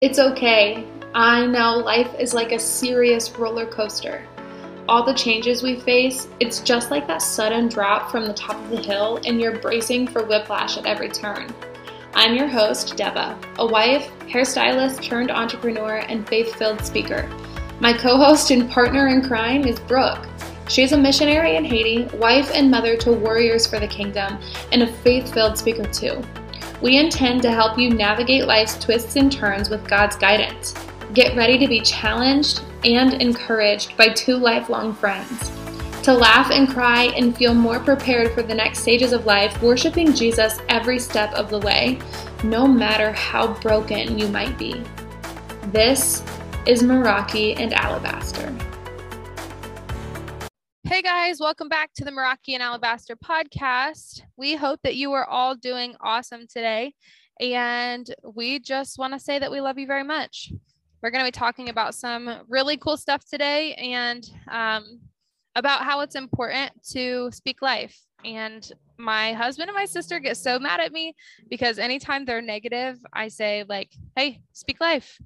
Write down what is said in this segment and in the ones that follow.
It's okay. I know life is like a serious roller coaster. All the changes we face, it's just like that sudden drop from the top of the hill, and you're bracing for whiplash at every turn. I'm your host, Deva, a wife, hairstylist turned entrepreneur, and faith filled speaker. My co host and partner in crime is Brooke. She's a missionary in Haiti, wife and mother to warriors for the kingdom, and a faith filled speaker too. We intend to help you navigate life's twists and turns with God's guidance. Get ready to be challenged and encouraged by two lifelong friends. To laugh and cry and feel more prepared for the next stages of life, worshiping Jesus every step of the way, no matter how broken you might be. This is Meraki and Alabaster. Hey guys, welcome back to the Meraki and Alabaster podcast. We hope that you are all doing awesome today. And we just want to say that we love you very much. We're going to be talking about some really cool stuff today and um, about how it's important to speak life. And my husband and my sister get so mad at me because anytime they're negative, I say, like, hey, speak life,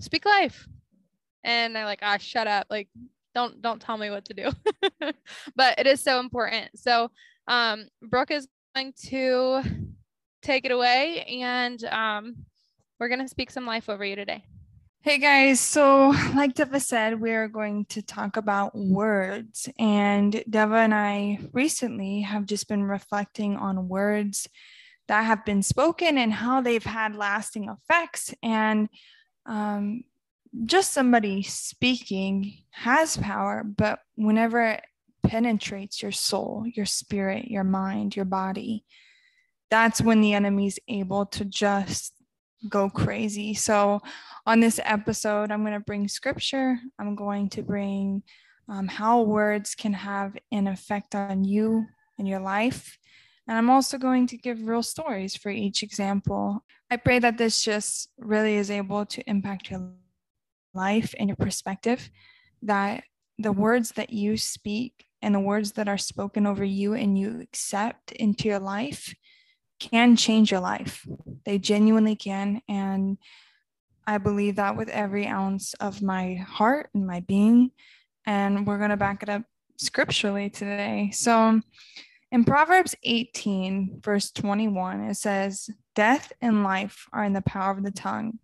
speak life. And they're like, ah, shut up. Like, don't don't tell me what to do but it is so important so um brooke is going to take it away and um we're going to speak some life over you today Hey guys, so like Deva said, we're going to talk about words. And Deva and I recently have just been reflecting on words that have been spoken and how they've had lasting effects. And um, just somebody speaking has power, but whenever it penetrates your soul, your spirit, your mind, your body, that's when the enemy's able to just go crazy. So, on this episode, I'm going to bring scripture, I'm going to bring um, how words can have an effect on you and your life. And I'm also going to give real stories for each example. I pray that this just really is able to impact your life and your perspective that the words that you speak and the words that are spoken over you and you accept into your life can change your life. They genuinely can. And I believe that with every ounce of my heart and my being. And we're going to back it up scripturally today. So in Proverbs 18, verse 21, it says, Death and life are in the power of the tongue,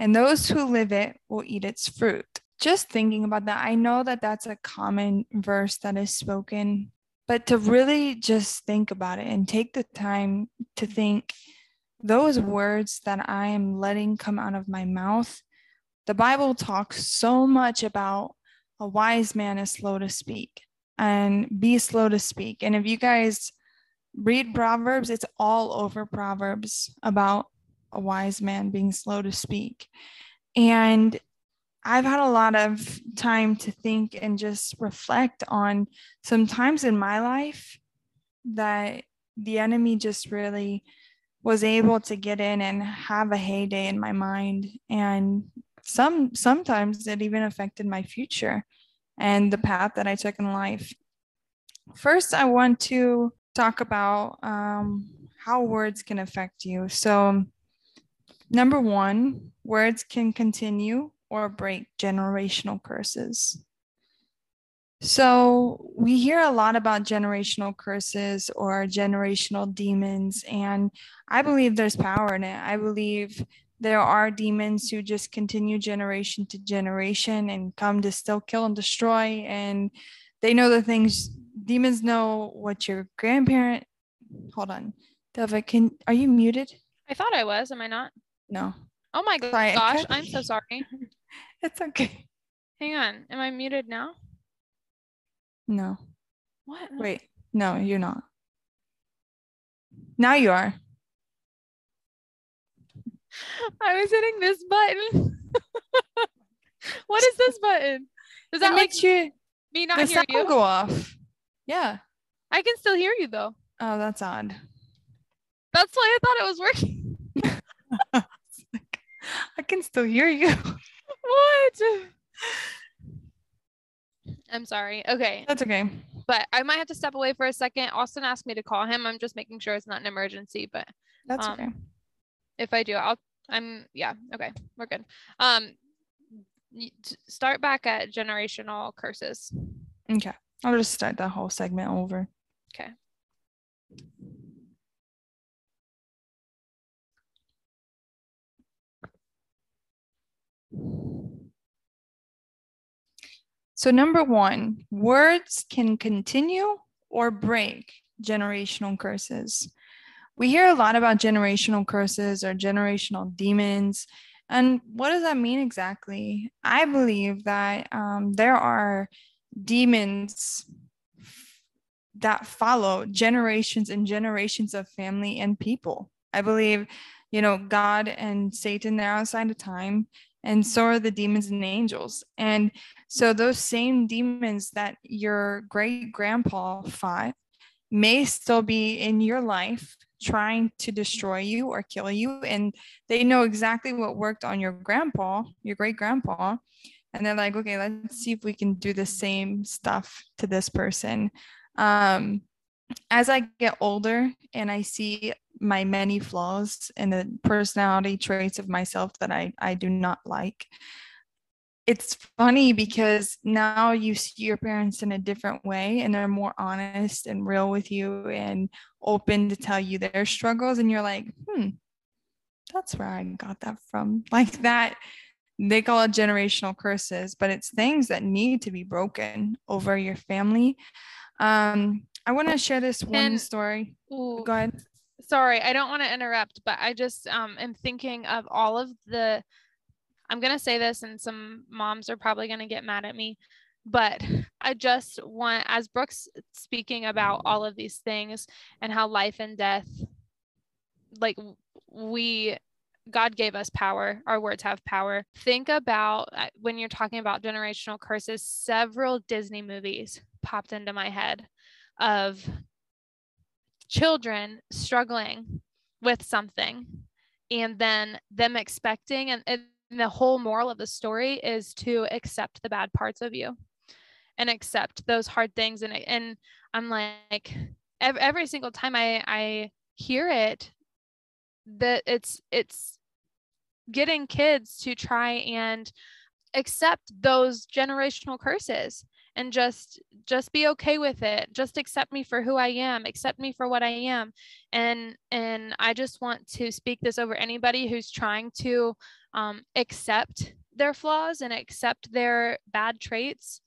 and those who live it will eat its fruit. Just thinking about that, I know that that's a common verse that is spoken, but to really just think about it and take the time to think those words that I am letting come out of my mouth, the Bible talks so much about a wise man is slow to speak and be slow to speak. And if you guys read Proverbs, it's all over Proverbs about a wise man being slow to speak. And I've had a lot of time to think and just reflect on some times in my life that the enemy just really was able to get in and have a heyday in my mind and some sometimes it even affected my future and the path that I took in life. First, I want to talk about um, how words can affect you. So, Number one, words can continue or break generational curses. So, we hear a lot about generational curses or generational demons, and I believe there's power in it. I believe there are demons who just continue generation to generation and come to still kill and destroy. And they know the things demons know what your grandparent. Hold on, Deva, can are you muted? I thought I was. Am I not? No. Oh my sorry, gosh, I'm so sorry. it's okay. Hang on. Am I muted now? No. What? Wait. No, you're not. Now you are. I was hitting this button. what is this button? Does that make you me not hear you go off? Yeah. I can still hear you though. Oh, that's odd. That's why I thought it was working. I can still hear you. what? I'm sorry. Okay. That's okay. But I might have to step away for a second. Austin asked me to call him. I'm just making sure it's not an emergency, but that's um, okay. If I do, I'll I'm yeah, okay. We're good. Um start back at generational curses. Okay. I'll just start that whole segment over. Okay. So, number one, words can continue or break generational curses. We hear a lot about generational curses or generational demons. And what does that mean exactly? I believe that um, there are demons that follow generations and generations of family and people. I believe, you know, God and Satan, they're outside of time, and so are the demons and angels. And so those same demons that your great grandpa fought may still be in your life trying to destroy you or kill you. And they know exactly what worked on your grandpa, your great grandpa. And they're like, okay, let's see if we can do the same stuff to this person. Um, as I get older and I see my many flaws and the personality traits of myself that I, I do not like, it's funny because now you see your parents in a different way and they're more honest and real with you and open to tell you their struggles. And you're like hmm that's where i got that from. Like that they call it generational curses but it's things that need to be broken over your family. Um i want to share this one and, story. ooh, go ahead. sorry i don't want to interrupt but i just um am thinking of all of the I'm going to say this, and some moms are probably going to get mad at me, but I just want, as Brooks speaking about all of these things and how life and death, like we, God gave us power, our words have power. Think about uh, when you're talking about generational curses, several Disney movies popped into my head of children struggling with something and then them expecting and it, the whole moral of the story is to accept the bad parts of you and accept those hard things. And and I'm like every, every single time I I hear it that it's it's getting kids to try and accept those generational curses and just just be okay with it. Just accept me for who i am. Accept me for what i am. And and i just want to speak this over anybody who's trying to um, accept their flaws and accept their bad traits.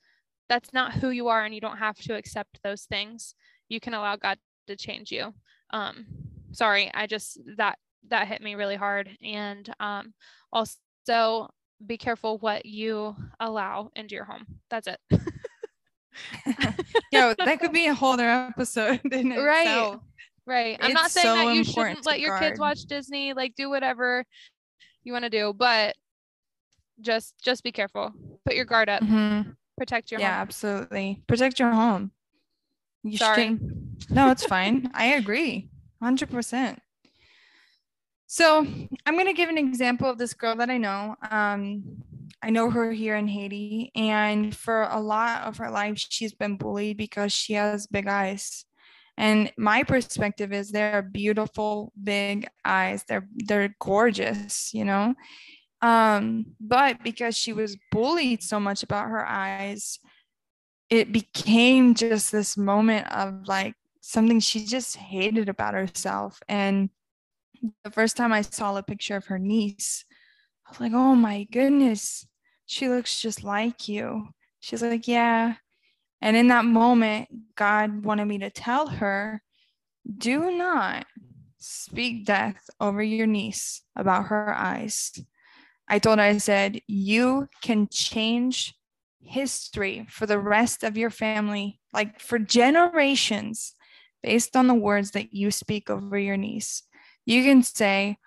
That's not who you are and you don't have to accept those things. You can allow god to change you. Um sorry i just that that hit me really hard. And um also be careful what you allow into your home. That's it Yo, that could be a whole other episode. right. Itself. Right. I'm it's not saying so that you shouldn't let your guard. kids watch Disney, like do whatever you want to do, but just just be careful. Put your guard up. Mm-hmm. Protect your yeah, home. absolutely. Protect your home. You Sorry. No, it's fine. I agree. 100%. So I'm going to give an example of this girl that I know. Um, I know her here in Haiti, and for a lot of her life, she's been bullied because she has big eyes. And my perspective is they're beautiful big eyes. They're they're gorgeous, you know. Um, but because she was bullied so much about her eyes, it became just this moment of like something she just hated about herself. And the first time I saw a picture of her niece, I was like, oh my goodness, she looks just like you. She's like, Yeah. And in that moment, God wanted me to tell her, Do not speak death over your niece about her eyes. I told her, I said, You can change history for the rest of your family, like for generations, based on the words that you speak over your niece. You can say,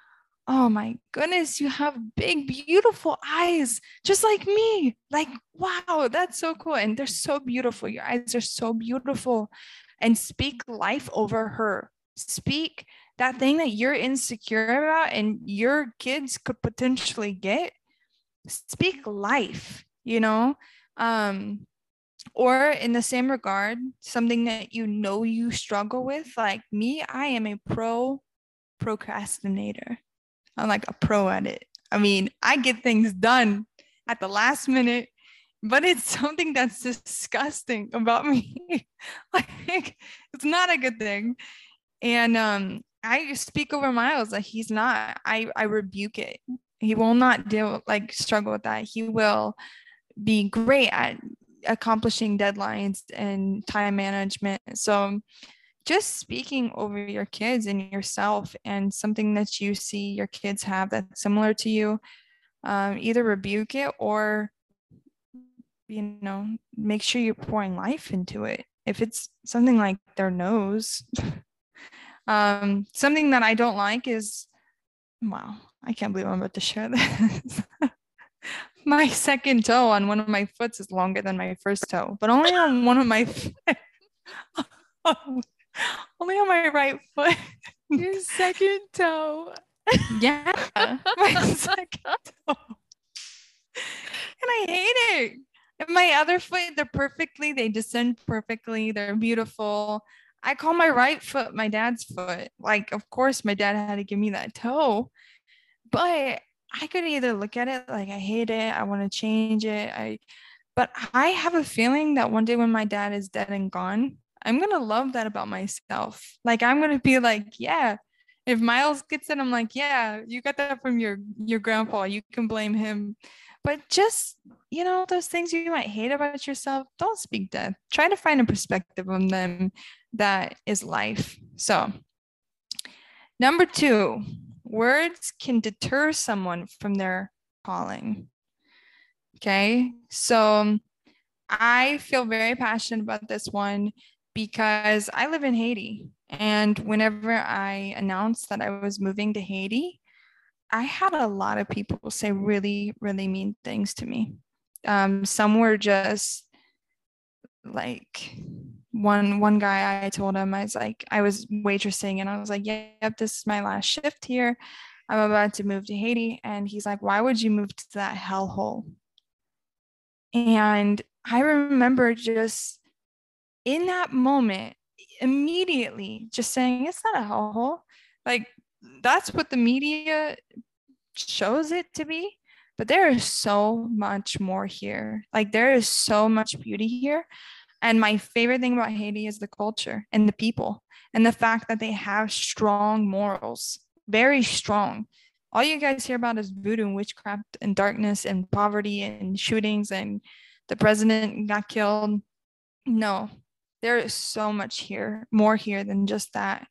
oh my goodness, you have big, beautiful eyes, just like me. Like, wow, that's so cool. And they're so beautiful. Your eyes are so beautiful. And speak life over her. Speak that thing that you're insecure about and your kids could potentially get. Speak life, you know? Um, or in the same regard, something that you know you struggle with, like me, I am a pro procrastinator. I'm like a pro at it. I mean, I get things done at the last minute, but it's something that's disgusting about me. like it's not a good thing. And um I speak over Miles that he's not. I I rebuke it. He will not deal like struggle with that. He will be great at accomplishing deadlines and time management. So just speaking over your kids and yourself and something that you see your kids have that's similar to you, um, either rebuke it or you know make sure you're pouring life into it. If it's something like their nose, um, something that I don't like is wow, I can't believe I'm about to share this. my second toe on one of my foots is longer than my first toe, but only on one of my only on my right foot. Your second toe. Yeah, my second toe. And I hate it. And my other foot, they're perfectly, they descend perfectly, they're beautiful. I call my right foot my dad's foot. Like, of course, my dad had to give me that toe, but I could either look at it like I hate it, I want to change it. I but I have a feeling that one day when my dad is dead and gone, I'm gonna love that about myself. Like I'm gonna be like, yeah. If Miles gets it, I'm like, yeah, you got that from your your grandpa. You can blame him. But just you know, those things you might hate about yourself, don't speak death. Try to find a perspective on them that is life. So number two, words can deter someone from their calling. Okay. So I feel very passionate about this one because I live in Haiti. And whenever I announced that I was moving to Haiti, I had a lot of people say really, really mean things to me. Um, some were just like one one guy I told him I was like I was waitressing and I was like yep this is my last shift here I'm about to move to Haiti and he's like why would you move to that hellhole and I remember just in that moment immediately just saying it's not a hellhole like that's what the media shows it to be but there is so much more here like there is so much beauty here and my favorite thing about Haiti is the culture and the people and the fact that they have strong morals, very strong. All you guys hear about is voodoo and witchcraft and darkness and poverty and shootings and the president got killed. No, there is so much here, more here than just that.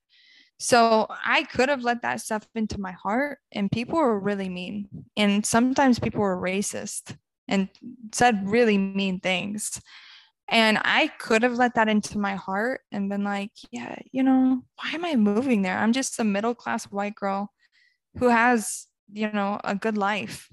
So I could have let that stuff into my heart, and people were really mean. And sometimes people were racist and said really mean things. And I could have let that into my heart and been like, yeah, you know, why am I moving there? I'm just a middle class white girl who has, you know, a good life.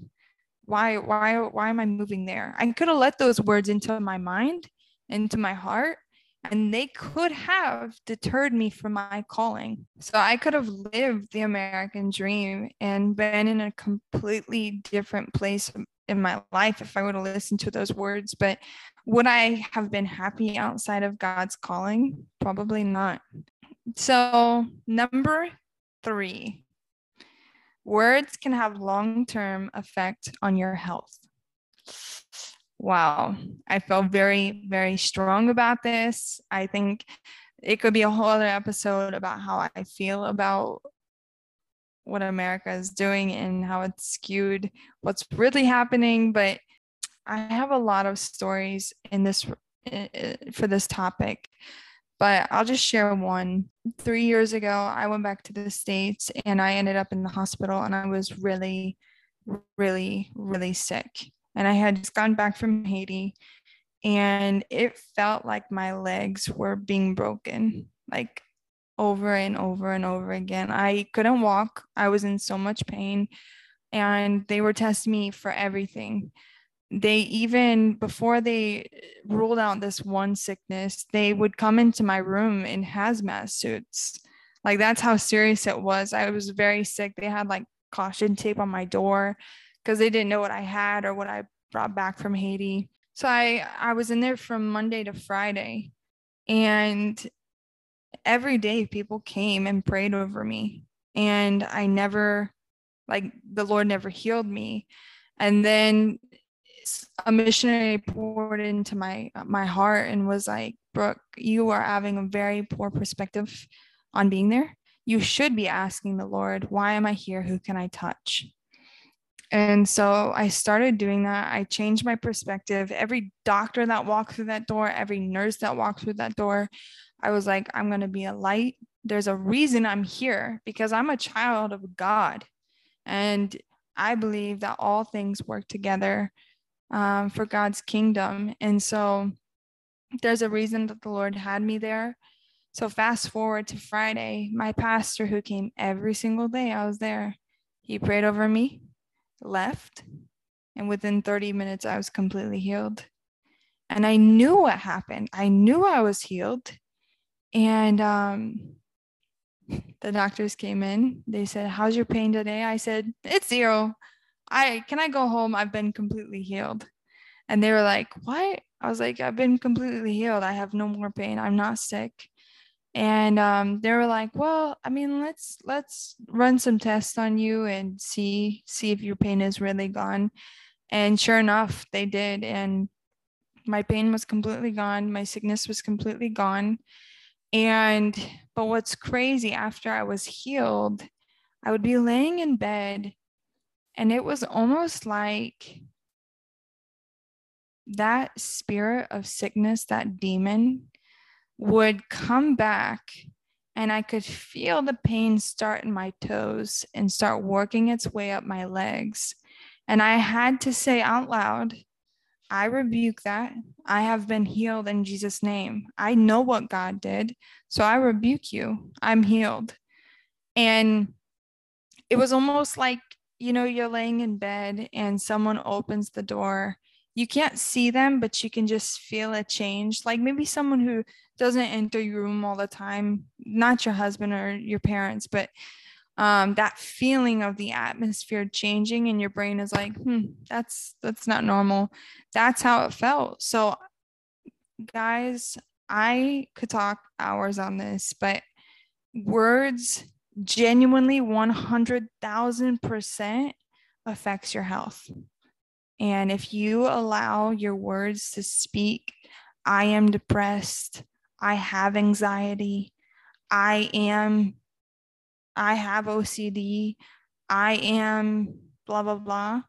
Why, why, why am I moving there? I could have let those words into my mind, into my heart, and they could have deterred me from my calling. So I could have lived the American dream and been in a completely different place in my life if I would have listened to those words. But would I have been happy outside of God's calling? Probably not. So, number three, words can have long term effect on your health. Wow, I felt very, very strong about this. I think it could be a whole other episode about how I feel about what America is doing and how it's skewed what's really happening. But I have a lot of stories in this eh, for this topic, but I'll just share one. Three years ago, I went back to the States and I ended up in the hospital and I was really, really, really sick. And I had just gone back from Haiti and it felt like my legs were being broken. Like over and over and over again. I couldn't walk. I was in so much pain and they were testing me for everything. They even before they ruled out this one sickness, they would come into my room in hazmat suits. Like that's how serious it was. I was very sick. They had like caution tape on my door because they didn't know what I had or what I brought back from Haiti. So I I was in there from Monday to Friday and every day people came and prayed over me and I never like the Lord never healed me. And then a missionary poured into my my heart and was like, Brooke, you are having a very poor perspective on being there. You should be asking the Lord, why am I here? Who can I touch? And so I started doing that. I changed my perspective. Every doctor that walked through that door, every nurse that walked through that door, I was like, I'm going to be a light. There's a reason I'm here because I'm a child of God. And I believe that all things work together um, for God's kingdom. And so there's a reason that the Lord had me there. So fast forward to Friday, my pastor who came every single day, I was there. He prayed over me, left, and within 30 minutes, I was completely healed. And I knew what happened. I knew I was healed. And um, the doctors came in. They said, How's your pain today? I said, It's zero. I can I go home? I've been completely healed. And they were like, What? I was like, I've been completely healed. I have no more pain. I'm not sick. And um, they were like, Well, I mean, let's let's run some tests on you and see see if your pain is really gone. And sure enough, they did. And my pain was completely gone. My sickness was completely gone. And but what's crazy after I was healed, I would be laying in bed and it was almost like that spirit of sickness, that demon, would come back and I could feel the pain start in my toes and start working its way up my legs. And I had to say out loud, I rebuke that. I have been healed in Jesus' name. I know what God did. So I rebuke you. I'm healed. And it was almost like, you know, you're laying in bed and someone opens the door you can't see them, but you can just feel a change. Like maybe someone who doesn't enter your room all the time, not your husband or your parents, but um, that feeling of the atmosphere changing and your brain is like, hmm, that's that's not normal. That's how it felt. So guys, I could talk hours on this, but words genuinely 100,000% affects your health. And if you allow your words to speak, I am depressed, I have anxiety, I am, I have OCD, I am blah, blah, blah,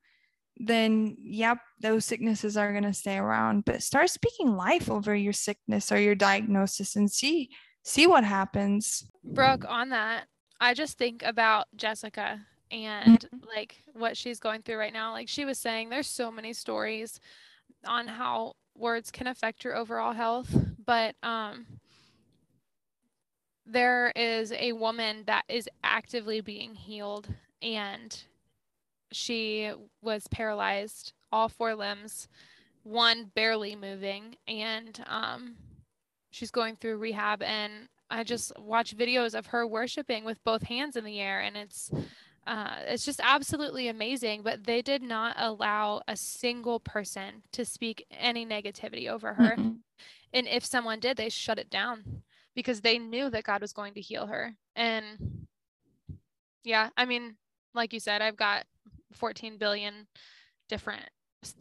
then yep, those sicknesses are going to stay around. But start speaking life over your sickness or your diagnosis and see see what happens. Brooke, on that, I just think about Jessica and mm-hmm. like what she's going through right now. Like she was saying, there's so many stories on how words can affect your overall health, but um there is a woman that is actively being healed and she was paralyzed all four limbs one barely moving and um she's going through rehab and i just watch videos of her worshiping with both hands in the air and it's uh, it's just absolutely amazing. But they did not allow a single person to speak any negativity over her. Mm-hmm. And if someone did, they shut it down because they knew that God was going to heal her. And yeah, I mean, like you said, I've got 14 billion different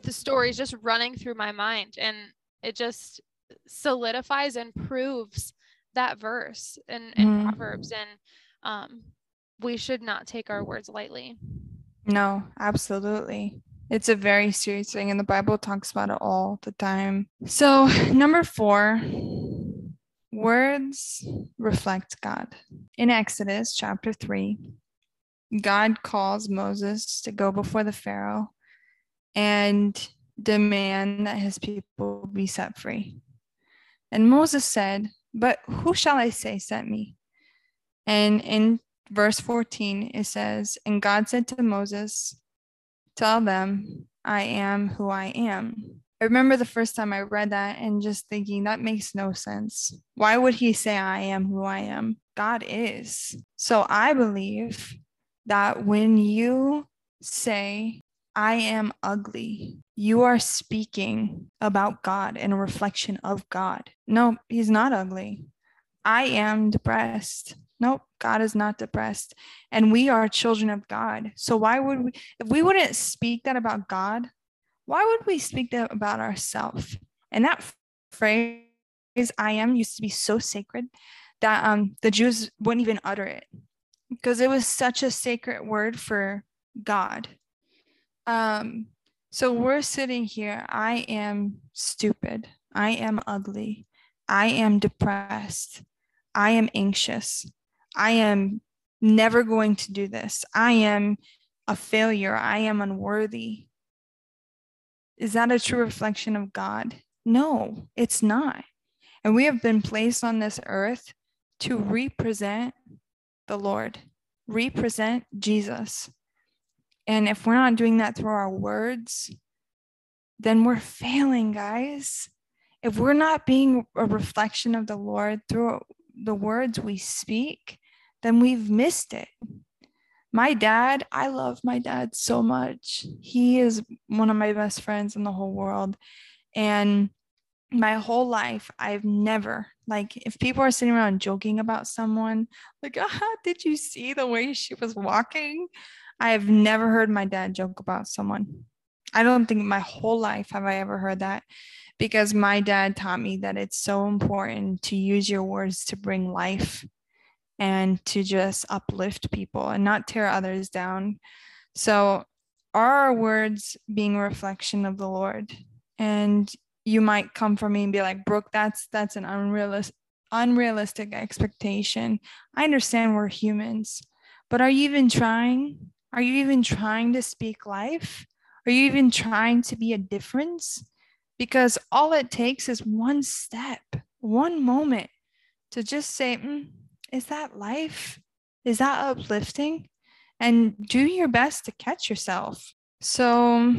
the stories just running through my mind and it just solidifies and proves that verse in, in mm. proverbs and um, we should not take our words lightly. No, absolutely. It's a very serious thing, and the Bible talks about it all the time. So, number four, words reflect God. In Exodus chapter 3, God calls Moses to go before the Pharaoh and demand that his people be set free. And Moses said, But who shall I say sent me? And in verse 14, it says, And God said to Moses, Tell them, I am who I am. I remember the first time I read that and just thinking, that makes no sense. Why would he say, I am who I am? God is. So I believe that when you say, I am ugly, you are speaking about God and a reflection of God. No, he's not ugly. I am depressed. Nope, God is not depressed. And we are children of God. So why would we, if we wouldn't speak that about God, why would we speak that about ourselves? And that phrase, I am, used to be so sacred that um, the Jews wouldn't even utter it because it was such a sacred word for God. Um, so we're sitting here. I am stupid. I am ugly. I am depressed. I am anxious. I am never going to do this. I am a failure. I am unworthy. Is that a true reflection of God? No, it's not. And we have been placed on this earth to represent the Lord, represent Jesus. And if we're not doing that through our words, then we're failing, guys. If we're not being a reflection of the Lord through the words we speak, then we've missed it. My dad, I love my dad so much. He is one of my best friends in the whole world. And my whole life, I've never, like, if people are sitting around joking about someone, like, ah, did you see the way she was walking? I have never heard my dad joke about someone. I don't think my whole life have I ever heard that because my dad taught me that it's so important to use your words to bring life and to just uplift people and not tear others down. So, are our words being a reflection of the Lord? And you might come for me and be like, Brooke, that's that's an unrealistic unrealistic expectation. I understand we're humans, but are you even trying? Are you even trying to speak life? Are you even trying to be a difference? Because all it takes is one step, one moment to just say, mm, Is that life? Is that uplifting? And do your best to catch yourself. So,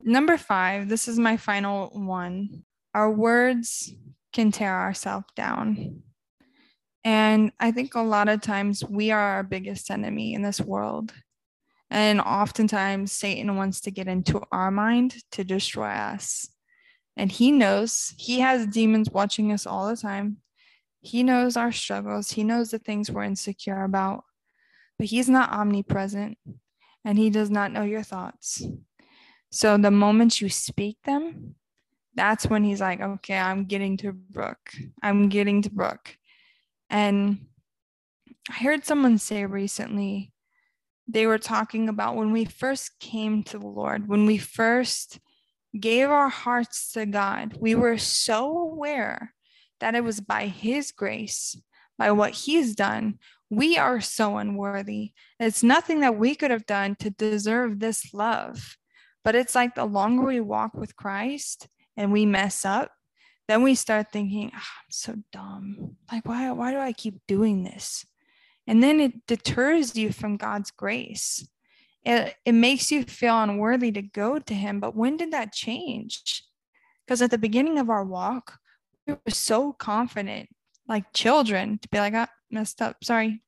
number five, this is my final one. Our words can tear ourselves down. And I think a lot of times we are our biggest enemy in this world. And oftentimes, Satan wants to get into our mind to destroy us. And he knows he has demons watching us all the time. He knows our struggles, he knows the things we're insecure about, but he's not omnipresent and he does not know your thoughts. So the moment you speak them, that's when he's like, okay, I'm getting to Brooke. I'm getting to Brooke. And I heard someone say recently, they were talking about when we first came to the Lord, when we first gave our hearts to God, we were so aware that it was by His grace, by what He's done. We are so unworthy. It's nothing that we could have done to deserve this love. But it's like the longer we walk with Christ and we mess up, then we start thinking, oh, I'm so dumb. Like, why, why do I keep doing this? And then it deters you from God's grace. It, it makes you feel unworthy to go to Him. But when did that change? Because at the beginning of our walk, were so confident, like children, to be like, I oh, messed up, sorry.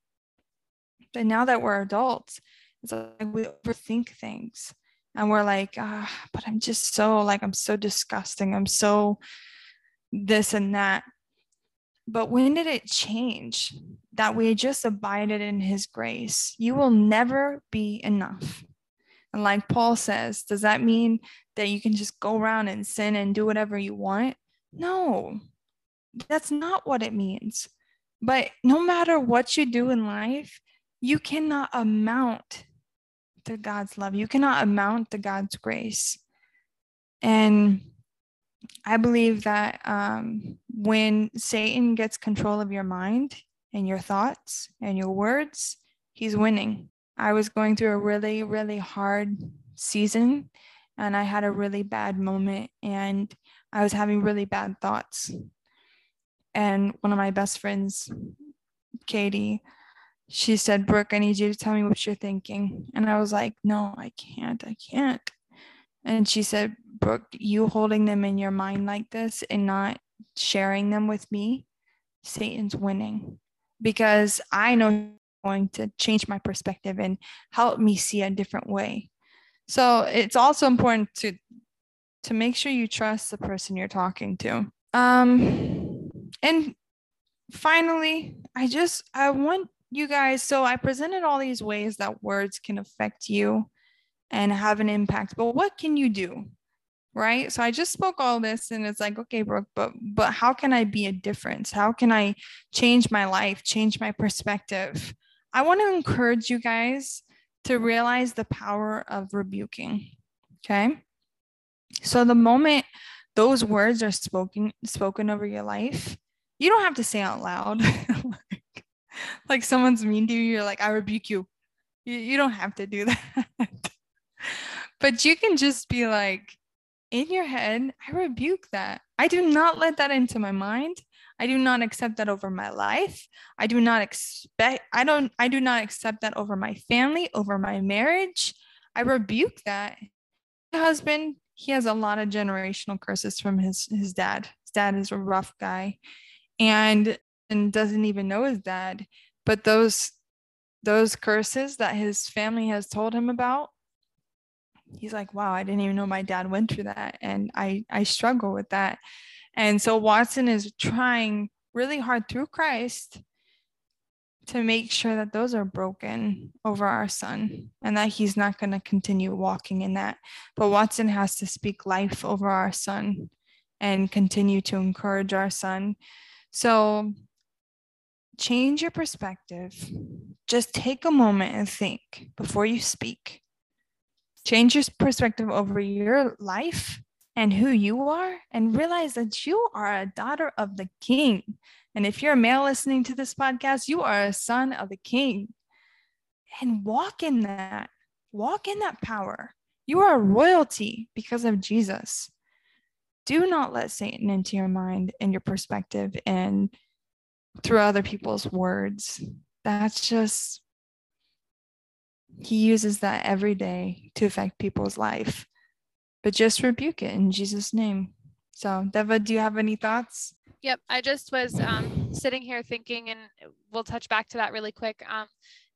But now that we're adults, it's like we overthink things and we're like, ah, but I'm just so like, I'm so disgusting. I'm so this and that. But when did it change that we just abided in his grace? You will never be enough. And like Paul says, does that mean that you can just go around and sin and do whatever you want? No, that's not what it means. But no matter what you do in life, you cannot amount to God's love. You cannot amount to God's grace. And I believe that um, when Satan gets control of your mind and your thoughts and your words, he's winning. I was going through a really, really hard season and I had a really bad moment and I was having really bad thoughts. And one of my best friends, Katie, she said, Brooke, I need you to tell me what you're thinking. And I was like, no, I can't. I can't. And she said, Brooke, you holding them in your mind like this and not sharing them with me, Satan's winning because I know going to change my perspective and help me see a different way. So it's also important to to make sure you trust the person you're talking to. Um and finally, I just I want you guys so I presented all these ways that words can affect you and have an impact. But what can you do? Right? So I just spoke all this and it's like, okay, Brooke, but but how can I be a difference? How can I change my life, change my perspective? I want to encourage you guys to realize the power of rebuking. Okay? So the moment those words are spoken spoken over your life, you don't have to say out loud. like, like someone's mean to you, you're like, I rebuke you. You, you don't have to do that. but you can just be like, in your head, I rebuke that. I do not let that into my mind. I do not accept that over my life. I do not expect I don't I do not accept that over my family, over my marriage. I rebuke that. Husband, he has a lot of generational curses from his his dad. His dad is a rough guy and and doesn't even know his dad. But those those curses that his family has told him about, he's like, wow, I didn't even know my dad went through that. And I I struggle with that. And so Watson is trying really hard through Christ to make sure that those are broken over our son and that he's not going to continue walking in that. But Watson has to speak life over our son and continue to encourage our son. So change your perspective. Just take a moment and think before you speak. Change your perspective over your life and who you are and realize that you are a daughter of the king. And if you're a male listening to this podcast, you are a son of the king. And walk in that, walk in that power. You are a royalty because of Jesus. Do not let Satan into your mind and your perspective and through other people's words. That's just, he uses that every day to affect people's life but just rebuke it in Jesus' name. So, Deva, do you have any thoughts? Yep, I just was um, sitting here thinking, and we'll touch back to that really quick, um,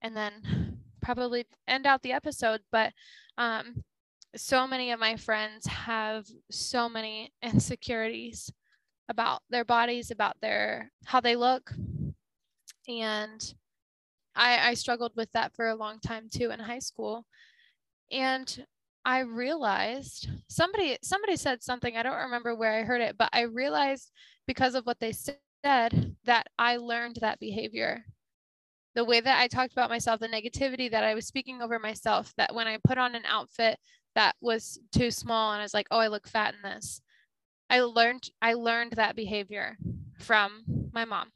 and then probably end out the episode. But um, so many of my friends have so many insecurities about their bodies, about their how they look, and I, I struggled with that for a long time too in high school. And I realized somebody somebody said something I don't remember where I heard it but I realized because of what they said that I learned that behavior. The way that I talked about myself the negativity that I was speaking over myself that when I put on an outfit that was too small and I was like oh I look fat in this. I learned I learned that behavior from my mom.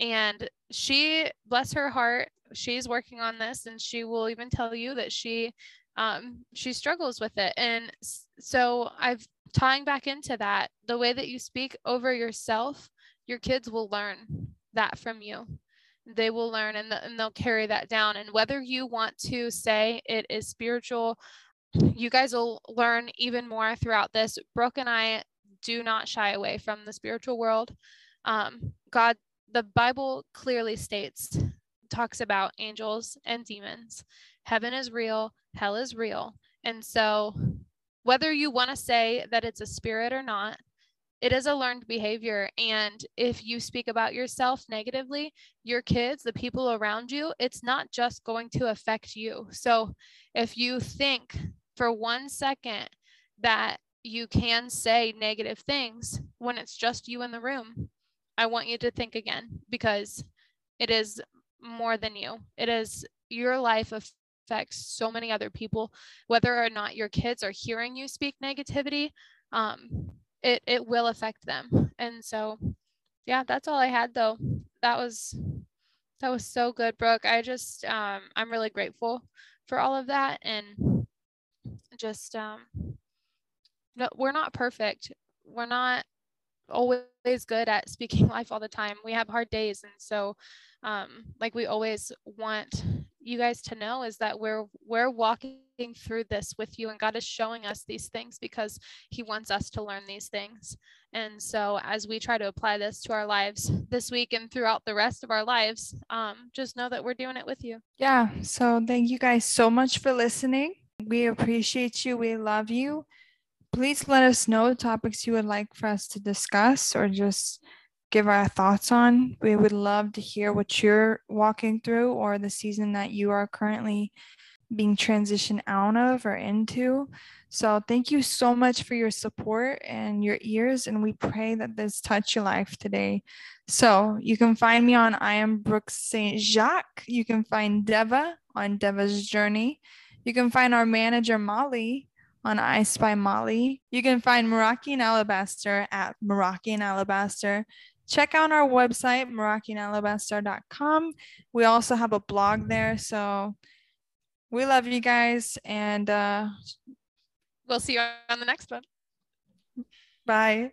And she bless her heart she's working on this and she will even tell you that she um, she struggles with it. And so I've tying back into that, the way that you speak over yourself, your kids will learn that from you. They will learn and, and they'll carry that down. And whether you want to say it is spiritual, you guys will learn even more throughout this. Brooke and I do not shy away from the spiritual world. Um, God, the Bible clearly states, talks about angels and demons. Heaven is real, hell is real. And so, whether you want to say that it's a spirit or not, it is a learned behavior. And if you speak about yourself negatively, your kids, the people around you, it's not just going to affect you. So, if you think for one second that you can say negative things when it's just you in the room, I want you to think again because it is more than you. It is your life of affects so many other people, whether or not your kids are hearing you speak negativity. Um, it it will affect them, and so yeah, that's all I had though. That was that was so good, Brooke. I just um, I'm really grateful for all of that, and just um, no, we're not perfect. We're not always good at speaking life all the time. We have hard days, and so um, like we always want you guys to know is that we're we're walking through this with you and God is showing us these things because he wants us to learn these things. And so as we try to apply this to our lives this week and throughout the rest of our lives, um, just know that we're doing it with you. Yeah. So thank you guys so much for listening. We appreciate you. We love you. Please let us know topics you would like for us to discuss or just give our thoughts on. We would love to hear what you're walking through or the season that you are currently being transitioned out of or into. So thank you so much for your support and your ears. And we pray that this touch your life today. So you can find me on I am Brooks St. Jacques. You can find Deva on Deva's Journey. You can find our manager Molly on I Spy Molly. You can find and Alabaster at and Alabaster. Check out our website, MerakiandAlabaster.com. We also have a blog there. So we love you guys and uh, we'll see you on the next one. Bye.